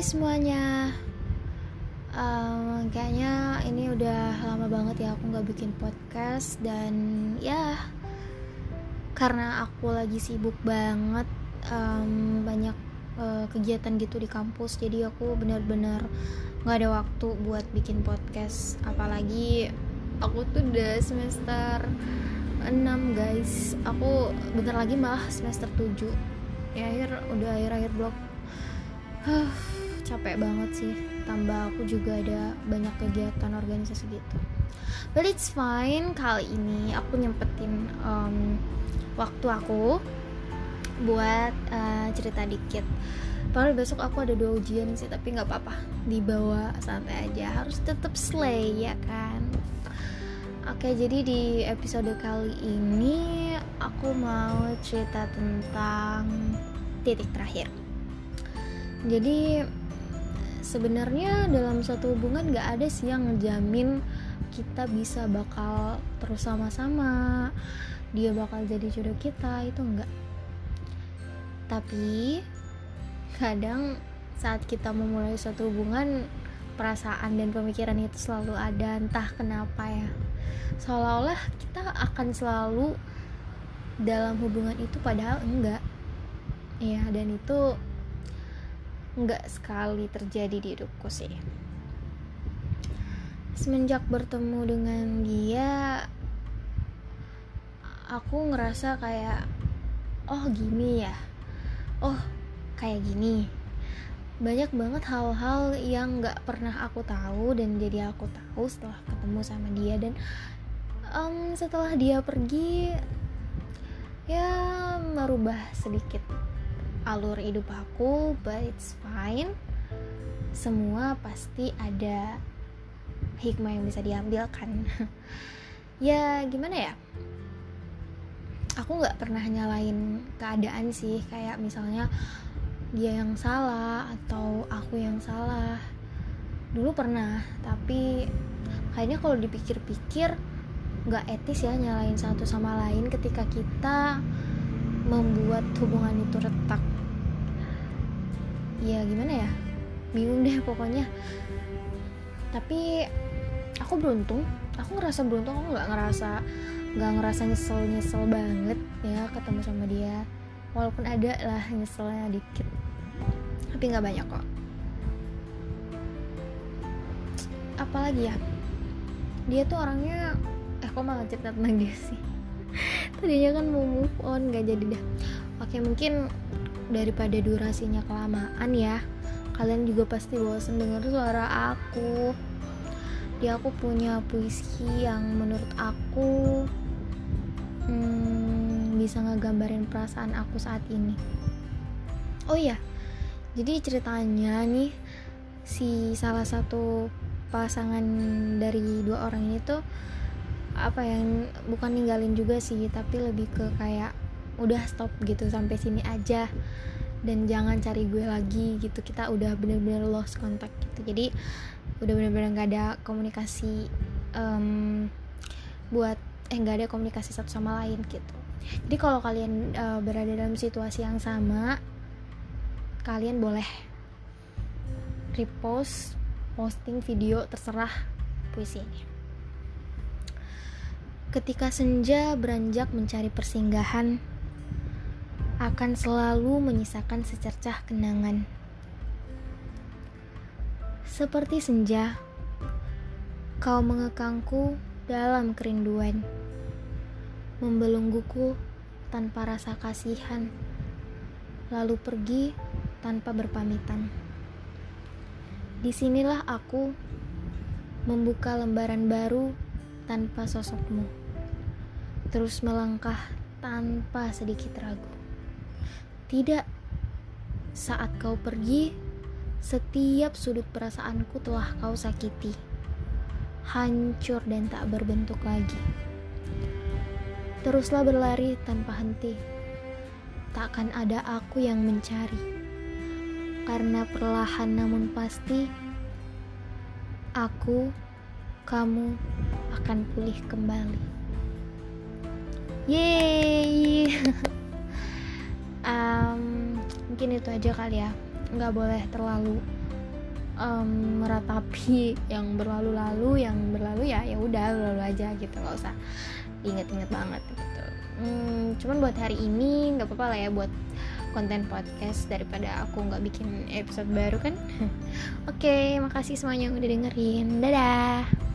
Semuanya. Um, Kayaknya ini udah lama banget ya aku gak bikin podcast Dan ya Karena aku lagi sibuk banget um, Banyak uh, kegiatan gitu di kampus Jadi aku bener-bener gak ada waktu buat bikin podcast. Apalagi aku tuh udah semester 6 guys. Aku bentar lagi malah semester 7 Ya akhir udah akhir-akhir blok. Huh, capek banget sih. Tambah aku juga ada banyak kegiatan organisasi gitu. But it's fine kali ini aku nyempetin um, waktu aku buat uh, cerita dikit. Padahal besok aku ada dua ujian sih tapi nggak apa-apa. Dibawa santai aja. Harus tetap slay ya kan? Oke jadi di episode kali ini aku mau cerita tentang titik terakhir. Jadi sebenarnya dalam satu hubungan gak ada sih yang ngejamin kita bisa bakal terus sama-sama dia bakal jadi jodoh kita itu enggak tapi kadang saat kita memulai suatu hubungan perasaan dan pemikiran itu selalu ada entah kenapa ya. Seolah-olah kita akan selalu dalam hubungan itu padahal enggak ya dan itu nggak sekali terjadi di hidupku sih. Semenjak bertemu dengan dia aku ngerasa kayak oh gini ya. Oh kayak gini. Banyak banget hal-hal yang nggak pernah aku tahu dan jadi aku tahu setelah ketemu sama dia dan um, setelah dia pergi ya merubah sedikit alur hidup aku but it's fine. Semua pasti ada hikmah yang bisa diambil kan. Ya gimana ya? Aku nggak pernah nyalain keadaan sih kayak misalnya dia yang salah atau aku yang salah. Dulu pernah tapi kayaknya kalau dipikir-pikir nggak etis ya nyalain satu sama lain ketika kita membuat hubungan itu retak. Ya gimana ya? Bingung deh pokoknya. Tapi aku beruntung. Aku ngerasa beruntung aku nggak ngerasa nggak ngerasa nyesel nyesel banget ya ketemu sama dia. Walaupun ada lah nyeselnya dikit. Tapi nggak banyak kok. Apalagi ya? Dia tuh orangnya eh kok malah cerita tentang dia sih tadinya kan mau move on gak jadi dah. Oke mungkin daripada durasinya kelamaan ya kalian juga pasti bosan denger suara aku. Dia aku punya puisi yang menurut aku hmm, bisa ngegambarin perasaan aku saat ini. Oh iya jadi ceritanya nih si salah satu pasangan dari dua orang ini tuh apa yang bukan ninggalin juga sih tapi lebih ke kayak udah stop gitu sampai sini aja dan jangan cari gue lagi gitu. Kita udah bener-bener lost contact gitu. Jadi udah bener-bener nggak ada komunikasi um, buat eh nggak ada komunikasi satu sama lain gitu. Jadi kalau kalian uh, berada dalam situasi yang sama kalian boleh repost posting video terserah puisi ini Ketika senja beranjak mencari persinggahan, akan selalu menyisakan secercah kenangan. Seperti senja, kau mengekangku dalam kerinduan, membelengguku tanpa rasa kasihan, lalu pergi tanpa berpamitan. Di sinilah aku membuka lembaran baru tanpa sosokmu terus melangkah tanpa sedikit ragu. Tidak, saat kau pergi, setiap sudut perasaanku telah kau sakiti, hancur dan tak berbentuk lagi. Teruslah berlari tanpa henti, takkan ada aku yang mencari, karena perlahan namun pasti aku, kamu akan pulih kembali. Yeay. Um, Mungkin itu aja kali ya. Nggak boleh terlalu um, meratapi yang berlalu-lalu yang berlalu ya ya udah berlalu aja gitu. Nggak usah inget-inget banget gitu. Hmm, cuman buat hari ini nggak apa-apa lah ya buat konten podcast daripada aku nggak bikin episode baru kan. Oke okay, makasih semuanya yang udah dengerin. Dadah